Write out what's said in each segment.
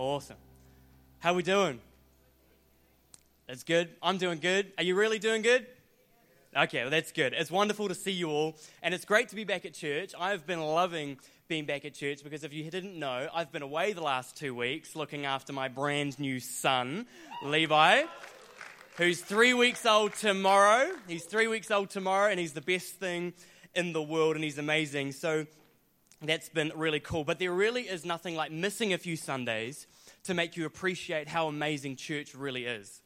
Awesome. How we doing? That's good. I'm doing good. Are you really doing good? Okay, well, that's good. It's wonderful to see you all, and it's great to be back at church. I've been loving being back at church because if you didn't know, I've been away the last two weeks looking after my brand new son, Levi, who's three weeks old tomorrow. He's three weeks old tomorrow, and he's the best thing in the world, and he's amazing. So that's been really cool. But there really is nothing like missing a few Sundays to make you appreciate how amazing church really is.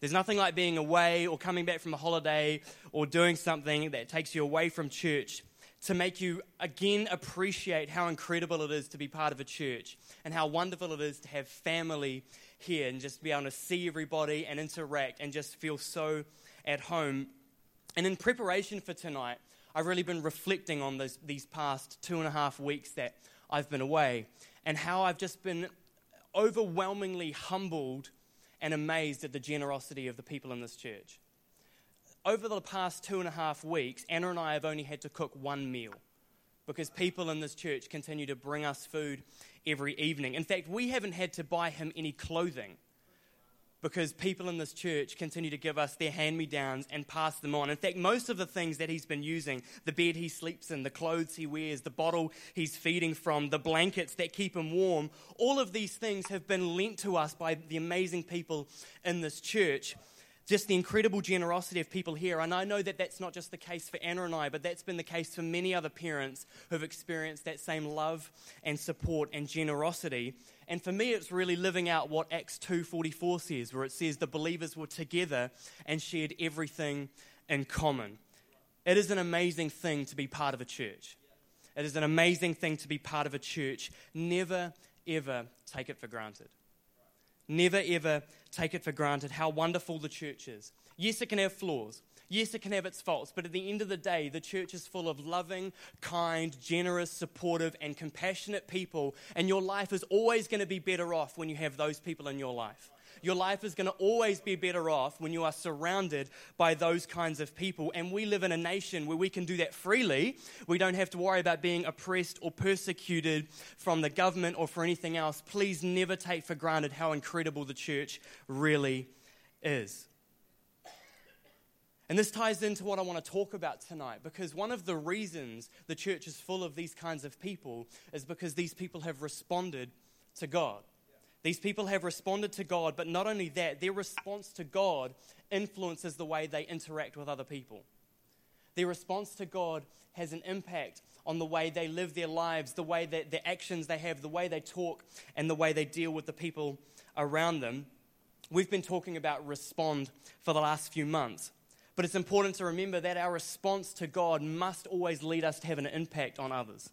There's nothing like being away or coming back from a holiday or doing something that takes you away from church to make you again appreciate how incredible it is to be part of a church and how wonderful it is to have family here and just be able to see everybody and interact and just feel so at home. And in preparation for tonight, I've really been reflecting on this, these past two and a half weeks that I've been away and how I've just been overwhelmingly humbled and amazed at the generosity of the people in this church. Over the past two and a half weeks, Anna and I have only had to cook one meal because people in this church continue to bring us food every evening. In fact, we haven't had to buy him any clothing because people in this church continue to give us their hand me downs and pass them on. In fact, most of the things that he's been using the bed he sleeps in, the clothes he wears, the bottle he's feeding from, the blankets that keep him warm all of these things have been lent to us by the amazing people in this church. Just the incredible generosity of people here. And I know that that's not just the case for Anna and I, but that's been the case for many other parents who've experienced that same love and support and generosity. And for me, it's really living out what Acts 2.44 says, where it says the believers were together and shared everything in common. It is an amazing thing to be part of a church. It is an amazing thing to be part of a church. Never, ever take it for granted. Never, ever take it for granted how wonderful the church is. Yes, it can have flaws. Yes, it can have its faults, but at the end of the day, the church is full of loving, kind, generous, supportive, and compassionate people, and your life is always going to be better off when you have those people in your life. Your life is going to always be better off when you are surrounded by those kinds of people. And we live in a nation where we can do that freely. We don't have to worry about being oppressed or persecuted from the government or for anything else. Please never take for granted how incredible the church really is. And this ties into what I want to talk about tonight because one of the reasons the church is full of these kinds of people is because these people have responded to God. These people have responded to God, but not only that, their response to God influences the way they interact with other people. Their response to God has an impact on the way they live their lives, the way that the actions they have, the way they talk, and the way they deal with the people around them. We've been talking about respond for the last few months. But it's important to remember that our response to God must always lead us to have an impact on others.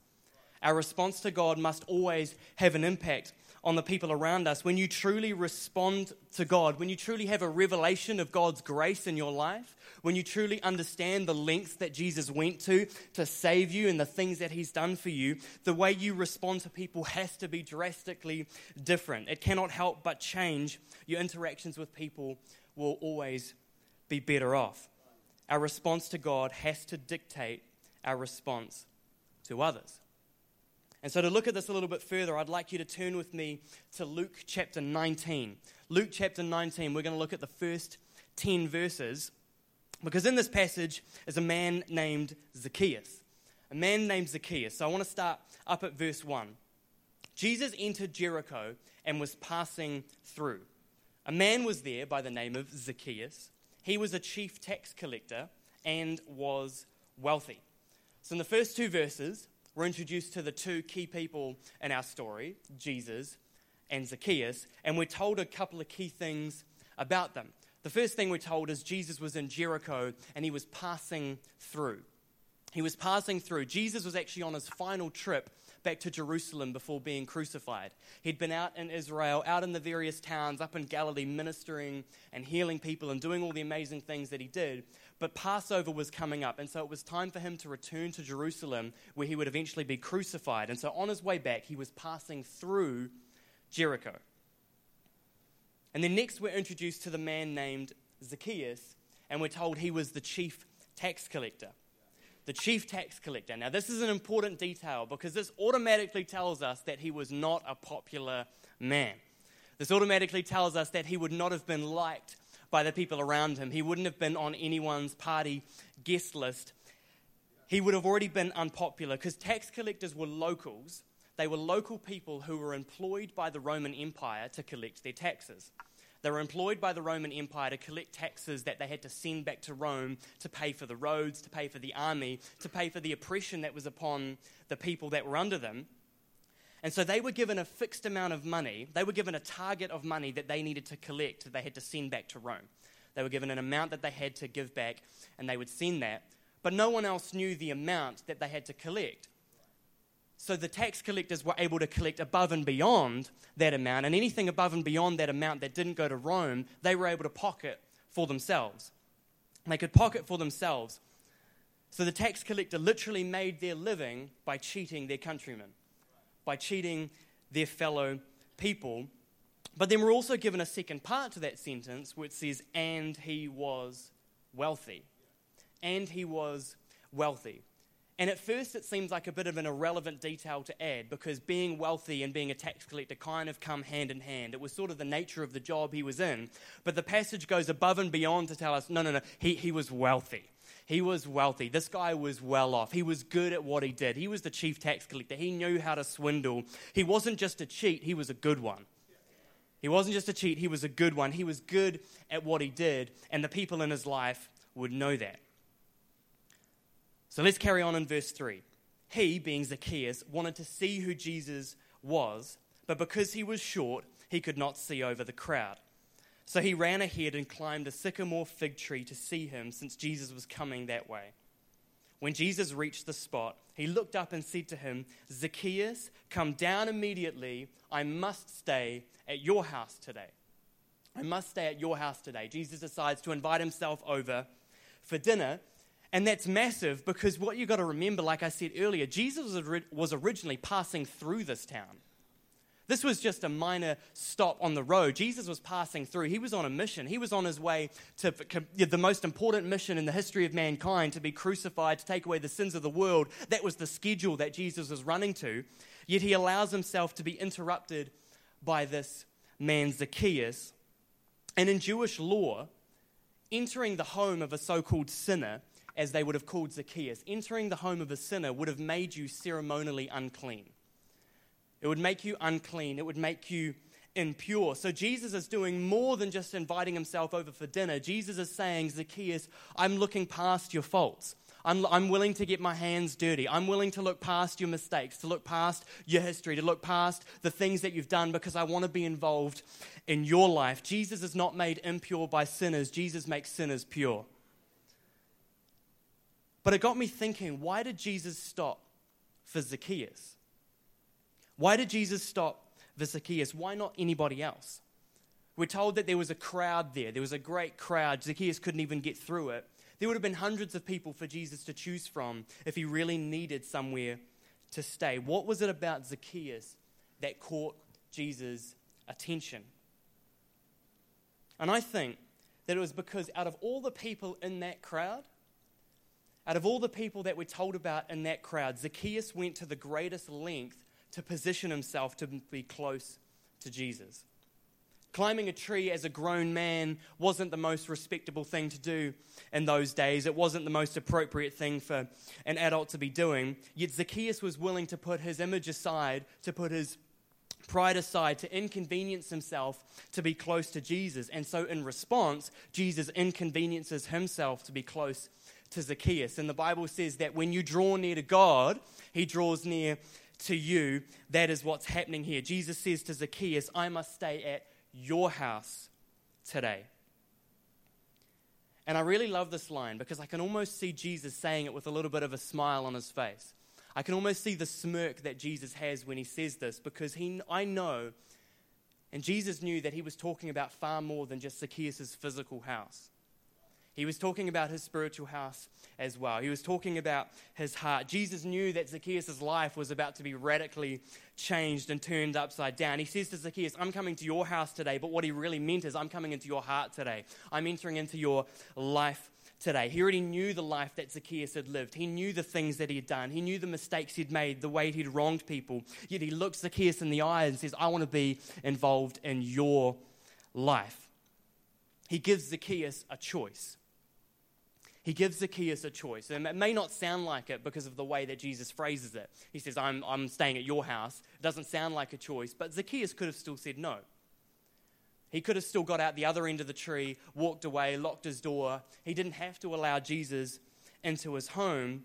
Our response to God must always have an impact on the people around us. When you truly respond to God, when you truly have a revelation of God's grace in your life, when you truly understand the lengths that Jesus went to to save you and the things that He's done for you, the way you respond to people has to be drastically different. It cannot help but change. Your interactions with people will always be better off. Our response to God has to dictate our response to others. And so, to look at this a little bit further, I'd like you to turn with me to Luke chapter 19. Luke chapter 19, we're going to look at the first 10 verses because in this passage is a man named Zacchaeus. A man named Zacchaeus. So, I want to start up at verse 1. Jesus entered Jericho and was passing through. A man was there by the name of Zacchaeus he was a chief tax collector and was wealthy. So, in the first two verses, we're introduced to the two key people in our story Jesus and Zacchaeus, and we're told a couple of key things about them. The first thing we're told is Jesus was in Jericho and he was passing through. He was passing through. Jesus was actually on his final trip back to Jerusalem before being crucified. He'd been out in Israel, out in the various towns, up in Galilee, ministering and healing people and doing all the amazing things that he did. But Passover was coming up, and so it was time for him to return to Jerusalem, where he would eventually be crucified. And so on his way back, he was passing through Jericho. And then next, we're introduced to the man named Zacchaeus, and we're told he was the chief tax collector the chief tax collector. Now, this is an important detail because this automatically tells us that he was not a popular man. This automatically tells us that he would not have been liked by the people around him. He wouldn't have been on anyone's party guest list. He would have already been unpopular because tax collectors were locals. They were local people who were employed by the Roman Empire to collect their taxes. They were employed by the Roman Empire to collect taxes that they had to send back to Rome to pay for the roads, to pay for the army, to pay for the oppression that was upon the people that were under them. And so they were given a fixed amount of money. They were given a target of money that they needed to collect that they had to send back to Rome. They were given an amount that they had to give back, and they would send that. But no one else knew the amount that they had to collect. So the tax collectors were able to collect above and beyond that amount, and anything above and beyond that amount that didn't go to Rome, they were able to pocket for themselves. They could pocket for themselves. So the tax collector literally made their living by cheating their countrymen, by cheating their fellow people. But then we're also given a second part to that sentence which says, and he was wealthy. And he was wealthy. And at first, it seems like a bit of an irrelevant detail to add because being wealthy and being a tax collector kind of come hand in hand. It was sort of the nature of the job he was in. But the passage goes above and beyond to tell us no, no, no, he, he was wealthy. He was wealthy. This guy was well off. He was good at what he did. He was the chief tax collector. He knew how to swindle. He wasn't just a cheat, he was a good one. He wasn't just a cheat, he was a good one. He was good at what he did, and the people in his life would know that. So let's carry on in verse 3. He, being Zacchaeus, wanted to see who Jesus was, but because he was short, he could not see over the crowd. So he ran ahead and climbed a sycamore fig tree to see him, since Jesus was coming that way. When Jesus reached the spot, he looked up and said to him, Zacchaeus, come down immediately. I must stay at your house today. I must stay at your house today. Jesus decides to invite himself over for dinner and that's massive because what you've got to remember, like I said earlier, Jesus was originally passing through this town. This was just a minor stop on the road. Jesus was passing through. He was on a mission. He was on his way to the most important mission in the history of mankind to be crucified, to take away the sins of the world. That was the schedule that Jesus was running to. Yet he allows himself to be interrupted by this man, Zacchaeus. And in Jewish law, entering the home of a so called sinner as they would have called Zacchaeus, entering the home of a sinner would have made you ceremonially unclean. It would make you unclean. It would make you impure. So Jesus is doing more than just inviting himself over for dinner. Jesus is saying, Zacchaeus, I'm looking past your faults. I'm, I'm, willing to get my hands dirty. I'm willing to look past your mistakes, to look past your history, to look past the things that you've done because I want to be involved in your life. Jesus is not made impure by sinners, Jesus makes sinners pure. But it got me thinking why did Jesus stop for Zacchaeus? Why did Jesus stop for Zacchaeus? Why not anybody else? We're told that there was a crowd there. There was a great crowd. Zacchaeus couldn't even get through it. There would have been hundreds of people for Jesus to choose from if he really needed somewhere to stay. What was it about Zacchaeus that caught Jesus' attention? And I think that it was because out of all the people in that crowd, out of all the people that we're told about in that crowd, Zacchaeus went to the greatest length to position himself to be close to Jesus. Climbing a tree as a grown man wasn't the most respectable thing to do in those days. It wasn't the most appropriate thing for an adult to be doing. Yet Zacchaeus was willing to put his image aside, to put his pride aside, to inconvenience himself to be close to Jesus. And so, in response, Jesus inconveniences himself to be close to Zacchaeus. And the Bible says that when you draw near to God, he draws near to you. That is what's happening here. Jesus says to Zacchaeus, I must stay at your house today. And I really love this line because I can almost see Jesus saying it with a little bit of a smile on his face. I can almost see the smirk that Jesus has when he says this because he, I know, and Jesus knew that he was talking about far more than just Zacchaeus' physical house. He was talking about his spiritual house as well. He was talking about his heart. Jesus knew that Zacchaeus' life was about to be radically changed and turned upside down. He says to Zacchaeus, I'm coming to your house today, but what he really meant is, I'm coming into your heart today. I'm entering into your life today. He already knew the life that Zacchaeus had lived. He knew the things that he had done. He knew the mistakes he'd made, the way he'd wronged people. Yet he looks Zacchaeus in the eye and says, I want to be involved in your life. He gives Zacchaeus a choice. He gives Zacchaeus a choice. And it may not sound like it because of the way that Jesus phrases it. He says, I'm, I'm staying at your house. It doesn't sound like a choice, but Zacchaeus could have still said no. He could have still got out the other end of the tree, walked away, locked his door. He didn't have to allow Jesus into his home.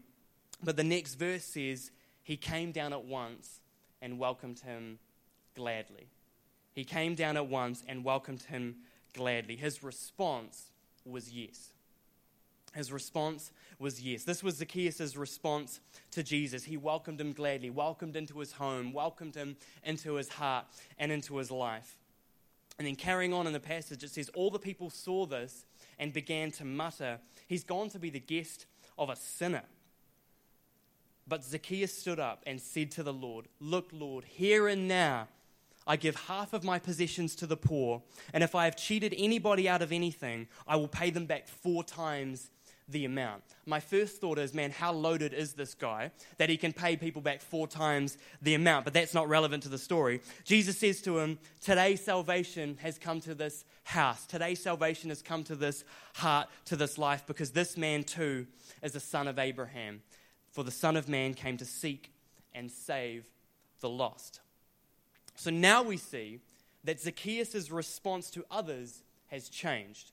But the next verse says, He came down at once and welcomed him gladly. He came down at once and welcomed him gladly. His response was yes. His response was yes. This was Zacchaeus' response to Jesus. He welcomed him gladly, welcomed into his home, welcomed him into his heart and into his life. And then carrying on in the passage, it says, All the people saw this and began to mutter, He's gone to be the guest of a sinner. But Zacchaeus stood up and said to the Lord, Look, Lord, here and now I give half of my possessions to the poor, and if I have cheated anybody out of anything, I will pay them back four times the amount. My first thought is, man, how loaded is this guy that he can pay people back four times the amount? But that's not relevant to the story. Jesus says to him, Today salvation has come to this house. Today salvation has come to this heart, to this life, because this man too is a son of Abraham. For the Son of Man came to seek and save the lost. So now we see that Zacchaeus' response to others has changed.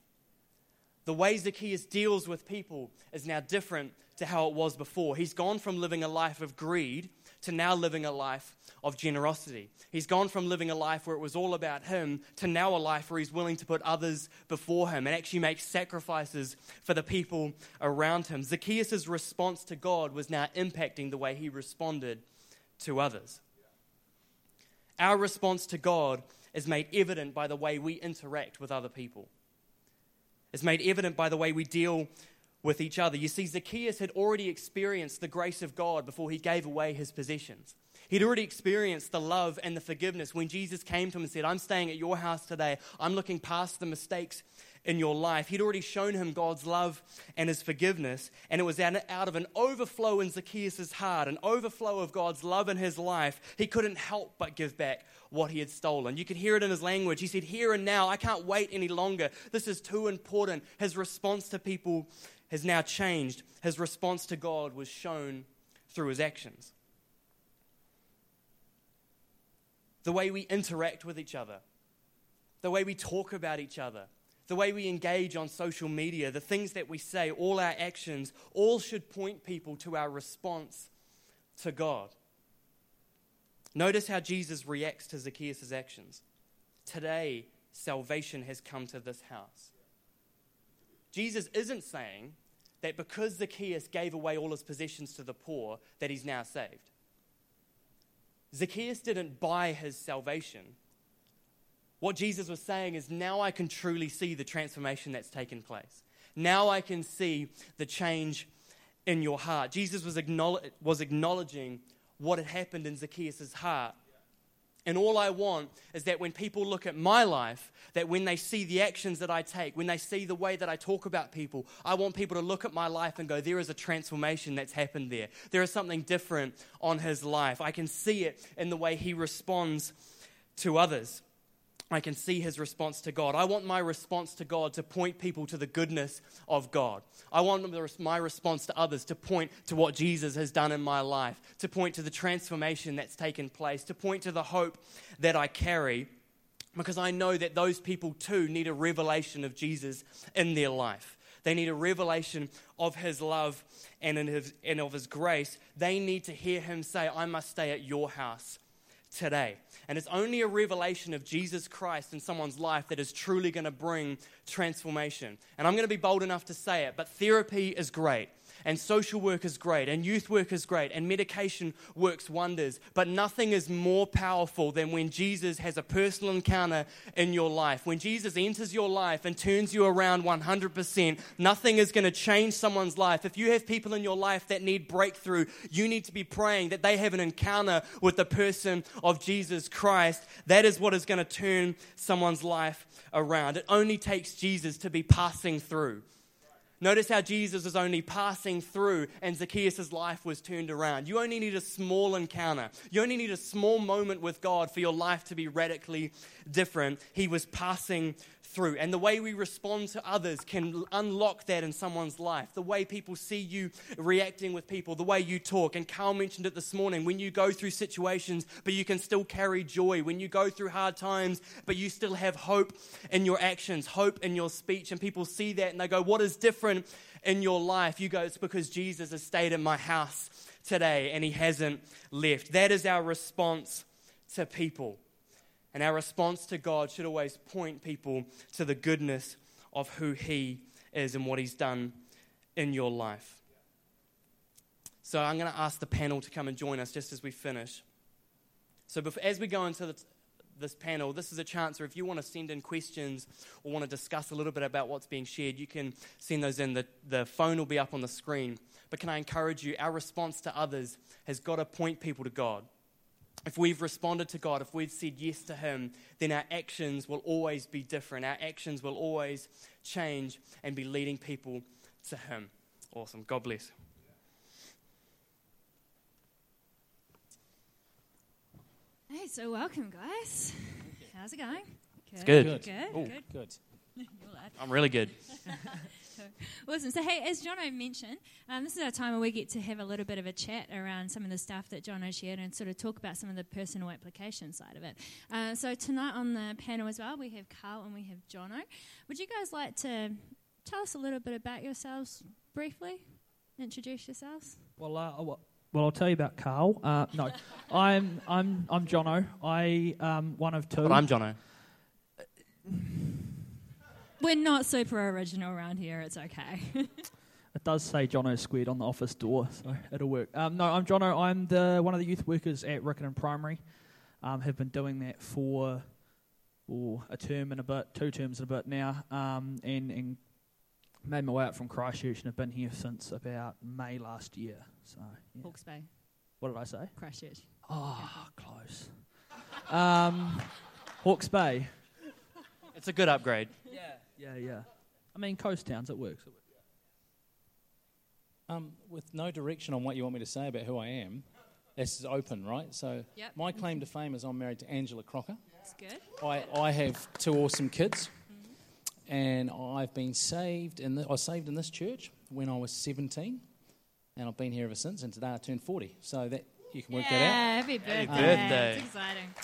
The way Zacchaeus deals with people is now different to how it was before. He's gone from living a life of greed to now living a life of generosity. He's gone from living a life where it was all about him to now a life where he's willing to put others before him and actually make sacrifices for the people around him. Zacchaeus' response to God was now impacting the way he responded to others. Our response to God is made evident by the way we interact with other people. It's made evident by the way we deal with each other. You see, Zacchaeus had already experienced the grace of God before he gave away his possessions. He'd already experienced the love and the forgiveness when Jesus came to him and said, I'm staying at your house today. I'm looking past the mistakes in your life. He'd already shown him God's love and his forgiveness. And it was out of an overflow in Zacchaeus' heart, an overflow of God's love in his life. He couldn't help but give back what he had stolen. You could hear it in his language. He said, Here and now, I can't wait any longer. This is too important. His response to people has now changed. His response to God was shown through his actions. The way we interact with each other, the way we talk about each other, the way we engage on social media, the things that we say, all our actions, all should point people to our response to God. Notice how Jesus reacts to Zacchaeus' actions. Today, salvation has come to this house. Jesus isn't saying that because Zacchaeus gave away all his possessions to the poor, that he's now saved. Zacchaeus didn't buy his salvation. What Jesus was saying is, now I can truly see the transformation that's taken place. Now I can see the change in your heart. Jesus was, acknowledge, was acknowledging what had happened in Zacchaeus' heart. And all I want is that when people look at my life, that when they see the actions that I take, when they see the way that I talk about people, I want people to look at my life and go, there is a transformation that's happened there. There is something different on his life. I can see it in the way he responds to others. I can see his response to God. I want my response to God to point people to the goodness of God. I want my response to others to point to what Jesus has done in my life, to point to the transformation that's taken place, to point to the hope that I carry, because I know that those people too need a revelation of Jesus in their life. They need a revelation of his love and, his, and of his grace. They need to hear him say, I must stay at your house today. And it's only a revelation of Jesus Christ in someone's life that is truly going to bring transformation. And I'm going to be bold enough to say it, but therapy is great and social work is great, and youth work is great, and medication works wonders. But nothing is more powerful than when Jesus has a personal encounter in your life. When Jesus enters your life and turns you around 100%, nothing is going to change someone's life. If you have people in your life that need breakthrough, you need to be praying that they have an encounter with the person of Jesus Christ. That is what is going to turn someone's life around. It only takes Jesus to be passing through. Notice how Jesus was only passing through and Zacchaeus' life was turned around. You only need a small encounter. You only need a small moment with God for your life to be radically different. He was passing through. And the way we respond to others can unlock that in someone's life. The way people see you reacting with people, the way you talk. And Carl mentioned it this morning when you go through situations, but you can still carry joy. When you go through hard times, but you still have hope in your actions, hope in your speech. And people see that and they go, What is different in your life? You go, It's because Jesus has stayed in my house today and he hasn't left. That is our response to people. And our response to God should always point people to the goodness of who He is and what He's done in your life. So I'm going to ask the panel to come and join us just as we finish. So before, as we go into the, this panel, this is a chance where if you want to send in questions or want to discuss a little bit about what's being shared, you can send those in. The, the phone will be up on the screen. But can I encourage you, our response to others has got to point people to God if we've responded to God, if we've said yes to Him, then our actions will always be different. Our actions will always change and be leading people to Him. Awesome. God bless. Hey, so welcome, guys. How's it going? Good. It's good. Good. Good. Ooh. good. Good. I'm really good. awesome. So, hey, as Jono mentioned, um, this is our time where we get to have a little bit of a chat around some of the stuff that Jono shared and sort of talk about some of the personal application side of it. Uh, so, tonight on the panel as well, we have Carl and we have Jono. Would you guys like to tell us a little bit about yourselves briefly? Introduce yourselves. Well, uh, well, I'll tell you about Carl. Uh, no, I'm I'm I'm Jono. I um one of two. But I'm Jono. We're not super original around here. It's okay. it does say Jono squared on the office door, so it'll work. Um, no, I'm Jono. I'm the one of the youth workers at Riccarton Primary. Um, have been doing that for oh, a term and a bit, two terms and a bit now, um, and, and made my way out from Christchurch and have been here since about May last year. So yeah. Hawke's Bay. What did I say? Christchurch. Oh, close. um, Hawke's Bay. It's a good upgrade. Yeah. Yeah, yeah. I mean, coast towns, it works. Um, with no direction on what you want me to say about who I am, this is open, right? So, yep. my claim to fame is I'm married to Angela Crocker. That's good. I, I have two awesome kids, mm-hmm. and I've been saved in the, I was saved in this church when I was 17, and I've been here ever since. And today I turned 40, so that you can work yeah, that out. Happy birthday! Happy birthday! It's exciting.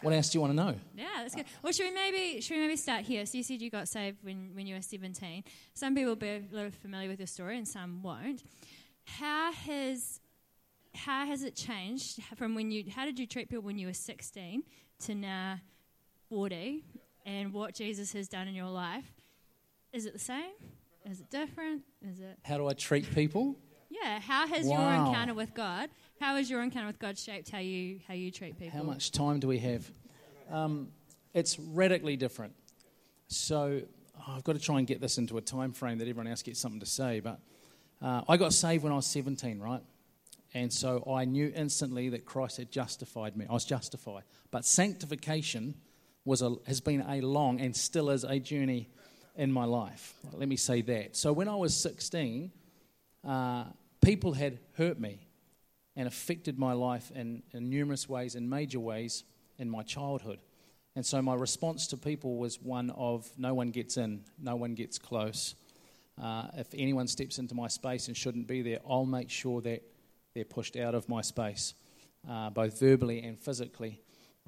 What else do you want to know? Yeah, that's good. Well, should we maybe should we maybe start here? So you said you got saved when, when you were seventeen. Some people will be a little familiar with your story, and some won't. How has how has it changed from when you? How did you treat people when you were sixteen to now forty? And what Jesus has done in your life, is it the same? Is it different? Is it? How do I treat people? Yeah. How has wow. your encounter with God? How has your encounter with God shaped how you how you treat people? How much time do we have? Um, it's radically different. So oh, I've got to try and get this into a time frame that everyone else gets something to say. But uh, I got saved when I was 17, right? And so I knew instantly that Christ had justified me. I was justified. But sanctification was a, has been a long and still is a journey in my life. Let me say that. So when I was 16, uh, people had hurt me and affected my life in, in numerous ways, in major ways, in my childhood. And so my response to people was one of no one gets in, no one gets close. Uh, if anyone steps into my space and shouldn't be there, I'll make sure that they're pushed out of my space, uh, both verbally and physically.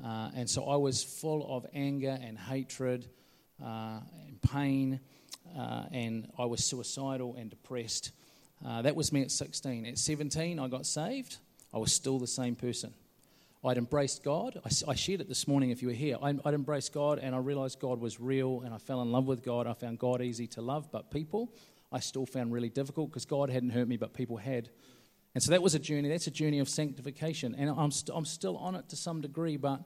Uh, and so I was full of anger and hatred uh, and pain, uh, and I was suicidal and depressed. Uh, that was me at 16. At 17, I got saved. I was still the same person. I'd embraced God. I, I shared it this morning if you were here. I, would embraced God and I realized God was real and I fell in love with God. I found God easy to love, but people I still found really difficult because God hadn't hurt me, but people had. And so that was a journey. That's a journey of sanctification. And I'm, st- I'm still on it to some degree, but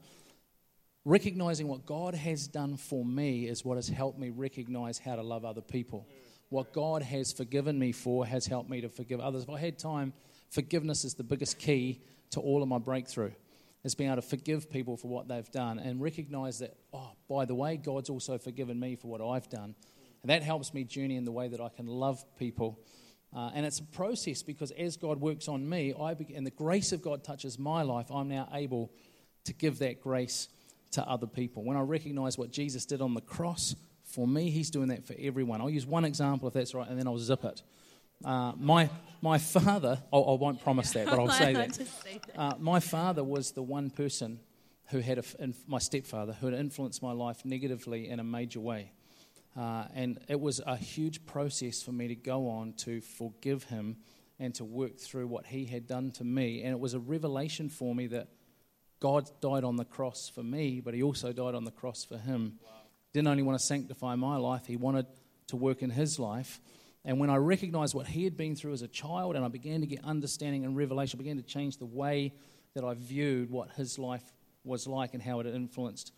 recognizing what God has done for me is what has helped me recognize how to love other people. What God has forgiven me for has helped me to forgive others. If I had time, forgiveness is the biggest key to all of my breakthrough. It's being able to forgive people for what they've done and recognize that, oh, by the way, God's also forgiven me for what I've done And that helps me journey in the way that I can love people. Uh, and it's a process because as God works on me, I be- and the grace of God touches my life, I'm now able to give that grace to other people. When I recognize what Jesus did on the cross, for me, He's doing that for everyone. I'll use one example if that's right, and then I'll zip it. Uh, my, my father, I, I won't promise that, but I'll say that. Uh, my father was the one person who had, a, my stepfather, who had influenced my life negatively in a major way. Uh, and it was a huge process for me to go on to forgive him and to work through what he had done to me. And it was a revelation for me that God died on the cross for me, but he also died on the cross for him. Wow. Didn't only want to sanctify my life, he wanted to work in his life. And when I recognized what he had been through as a child and I began to get understanding and revelation, I began to change the way that I viewed what his life was like and how it had influenced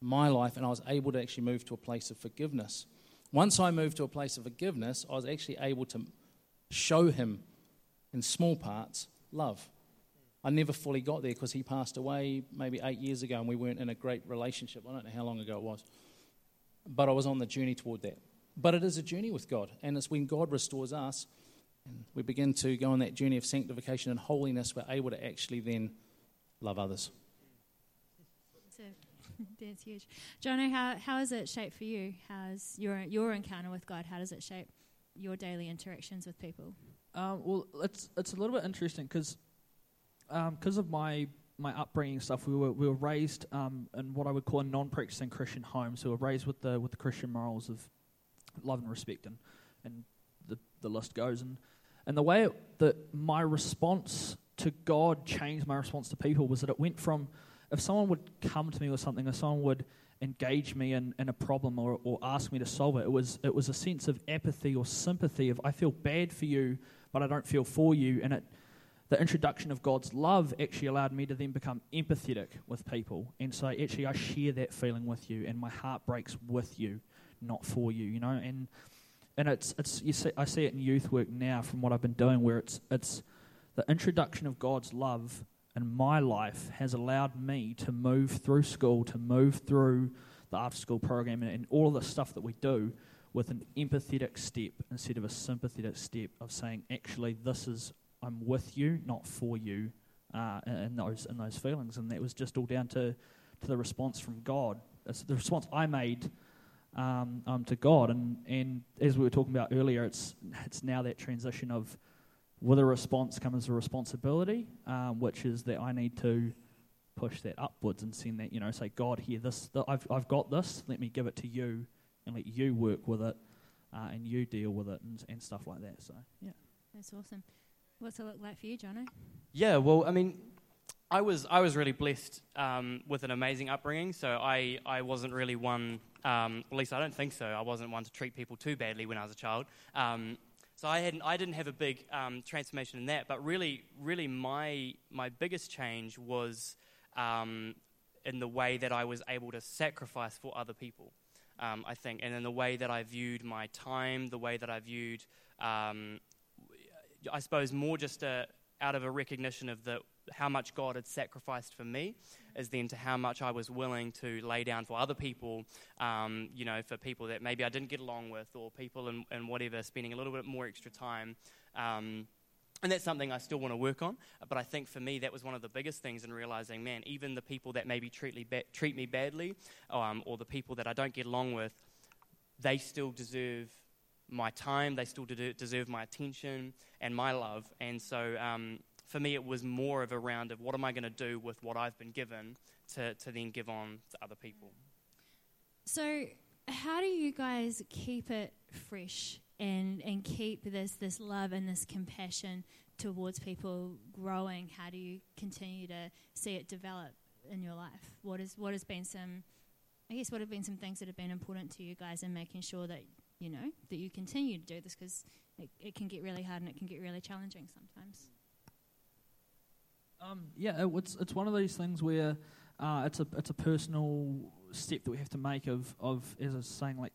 my life. And I was able to actually move to a place of forgiveness. Once I moved to a place of forgiveness, I was actually able to show him in small parts love. I never fully got there because he passed away maybe eight years ago and we weren't in a great relationship. I don't know how long ago it was. But I was on the journey toward that. But it is a journey with God, and it's when God restores us and we begin to go on that journey of sanctification and holiness, we're able to actually then love others. That's huge. Jono, how, how has it shaped for you? How's your, your encounter with God? How does it shape your daily interactions with people? Um, well, it's, it's a little bit interesting because because um, of my my upbringing stuff, we were we were raised um, in what I would call a non-practicing Christian home. So we were raised with the with the Christian morals of love and respect, and and the the list goes. And and the way that my response to God changed my response to people was that it went from if someone would come to me with something, if someone would engage me in, in a problem or, or ask me to solve it, it was it was a sense of apathy or sympathy of I feel bad for you, but I don't feel for you, and it the introduction of God's love actually allowed me to then become empathetic with people. And so actually I share that feeling with you and my heart breaks with you, not for you, you know. And and it's it's you see I see it in youth work now from what I've been doing where it's it's the introduction of God's love in my life has allowed me to move through school, to move through the after school program and, and all of the stuff that we do with an empathetic step instead of a sympathetic step of saying, actually, this is I'm with you, not for you, uh, in those in those feelings, and that was just all down to to the response from God. It's the response I made um, um, to God, and and as we were talking about earlier, it's it's now that transition of with a response comes a responsibility, um, which is that I need to push that upwards and send that you know say God here this I've I've got this, let me give it to you and let you work with it, uh, and you deal with it and and stuff like that. So yeah, that's awesome. What's it look like for you, Jono? Yeah, well, I mean, I was I was really blessed um, with an amazing upbringing. So I, I wasn't really one, um, at least I don't think so. I wasn't one to treat people too badly when I was a child. Um, so I hadn't I didn't have a big um, transformation in that. But really, really, my my biggest change was um, in the way that I was able to sacrifice for other people. Um, I think, and in the way that I viewed my time, the way that I viewed I suppose, more just a, out of a recognition of the, how much God had sacrificed for me, as then to how much I was willing to lay down for other people, um, you know, for people that maybe I didn't get along with, or people and, and whatever, spending a little bit more extra time. Um, and that's something I still want to work on. But I think for me, that was one of the biggest things in realizing, man, even the people that maybe treat me, ba- treat me badly, um, or the people that I don't get along with, they still deserve my time, they still deserve my attention and my love. And so um, for me, it was more of a round of what am I going to do with what I've been given to, to then give on to other people. So, how do you guys keep it fresh and, and keep this, this love and this compassion towards people growing? How do you continue to see it develop in your life? What, is, what has been some, I guess, what have been some things that have been important to you guys in making sure that you know, that you continue to do this because it, it can get really hard and it can get really challenging sometimes. Um, yeah, it, it's it's one of these things where uh, it's a it's a personal step that we have to make of of as I was saying, like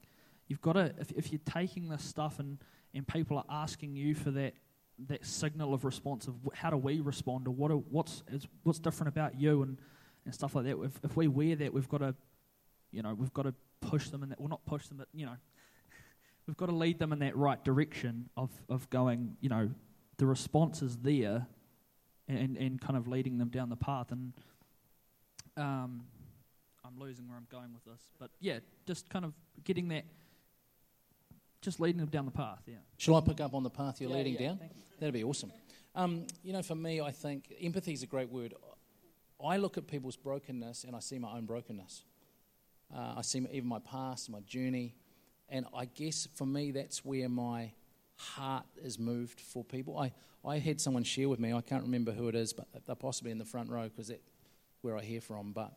you've got to if if you're taking this stuff and and people are asking you for that that signal of response of how do we respond or what are, what's is, what's different about you and and stuff like that. If if we wear that, we've got to you know we've got to push them and that well not push them, but you know we've got to lead them in that right direction of, of going, you know, the response is there and, and kind of leading them down the path. And um, I'm losing where I'm going with this. But yeah, just kind of getting that, just leading them down the path, yeah. Shall I pick up on the path you're Yeah, leading yeah, down? That'd be awesome. Um, you know, for me, I think empathy is a great word. I look at people's brokenness and I see my own brokenness. Uh, I see even my past, my journey, and I guess for me, that's where my heart is moved for people. I, I had someone share with me, I can't remember who it is, but they're possibly in the front row because that's where I hear from. But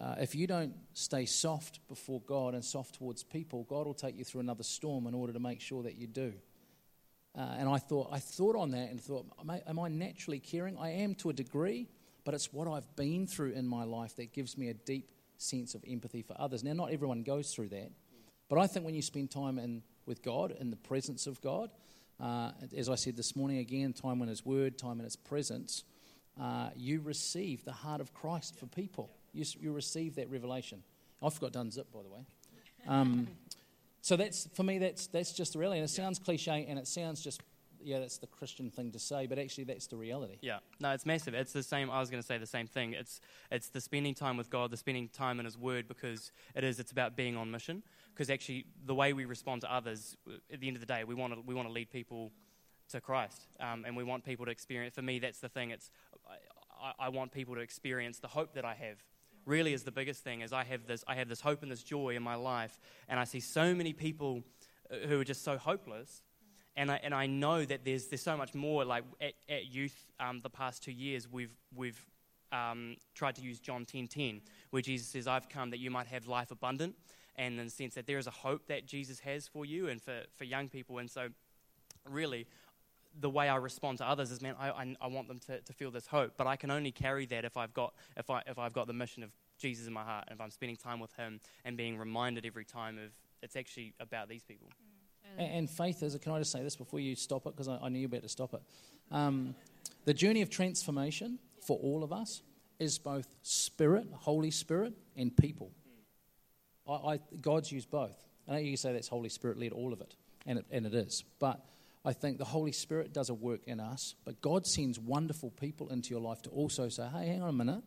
uh, if you don't stay soft before God and soft towards people, God will take you through another storm in order to make sure that you do. Uh, and I thought, I thought on that and thought, am I, am I naturally caring? I am to a degree, but it's what I've been through in my life that gives me a deep sense of empathy for others. Now, not everyone goes through that, but I think when you spend time in, with God, in the presence of God, uh, as I said this morning again, time in His Word, time in His presence, uh, you receive the heart of Christ for people. You, you receive that revelation. I forgot to unzip, by the way. Um, so that's for me. That's that's just the reality. And it sounds cliche, and it sounds just yeah, that's the Christian thing to say, but actually that's the reality. Yeah, no, it's massive. It's the same. I was going to say the same thing. It's it's the spending time with God, the spending time in His Word, because it is. It's about being on mission. Because actually, the way we respond to others, at the end of the day, we want to we want to lead people to Christ, um, and we want people to experience. For me, that's the thing. It's I, I, I want people to experience the hope that I have. Really, is the biggest thing. Is I have this I have this hope and this joy in my life, and I see so many people uh, who are just so hopeless and I, and I know that there's, there's so much more. Like at, at youth, um, the past two years, we've, we've um, tried to use John 10.10, where Jesus says, I've come that you might have life abundant, and in the sense that there is a hope that Jesus has for you and for, for young people. And so, really, the way I respond to others is, man, I, I, I want them to, to feel this hope, but I can only carry that if I've got if I if I've got the mission of Jesus in my heart, and if I'm spending time with Him and being reminded every time of it's actually about these people. And, and faith is, can I just say this before you stop it, because I, I knew you were about to stop it. Um, the journey of transformation for all of us is both spirit, Holy Spirit, and people. I, I, God's used both. I know you say that's Holy Spirit led all of it, and it, and it is. But I think the Holy Spirit does a work in us, but God sends wonderful people into your life to also say, hey, hang on a minute.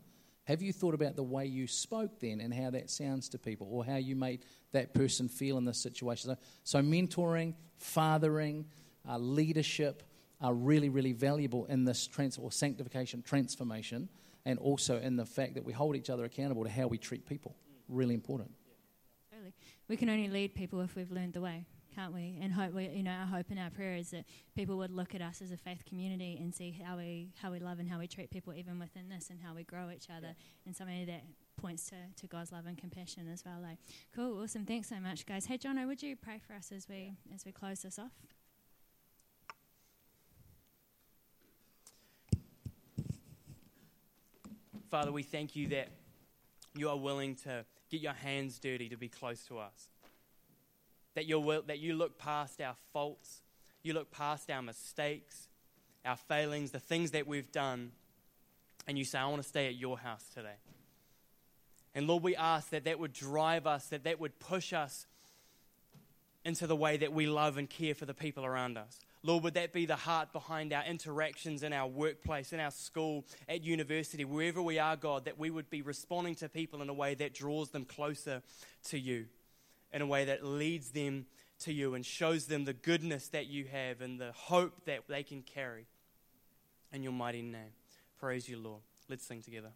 Have you thought about the way you spoke then and how that sounds to people or how you made that person feel in this situation? So, so mentoring, fathering, uh, leadership are really, really valuable in this trans- or sanctification, transformation, and also in the fact that we hold each other accountable to how we treat people. Really important. Totally. We can only lead people if we've learned the way, can't we? And hope we, you know, our hope and our prayer is that people would look at us as a faith community and see how we how we love and how we treat people even within this and how we grow each other and something that points to, to God's love and compassion as well. Like, cool, awesome. Thanks so much, guys. Hey, Jono, would you pray for us as we as we close this off? Father, we thank you that you are willing to get your hands dirty to be close to us. That, will, that you look past our faults, you look past our mistakes, our failings, the things that we've done, and you say, I want to stay at your house today. And Lord, we ask that that would drive us, that that would push us into the way that we love and care for the people around us. Lord, would that be the heart behind our interactions in our workplace, in our school, at university, wherever we are, God, that we would be responding to people in a way that draws them closer to you, in a way that leads them to you and shows them the goodness that you have and the hope that they can carry. In your mighty name. Praise you, Lord. Let's sing together.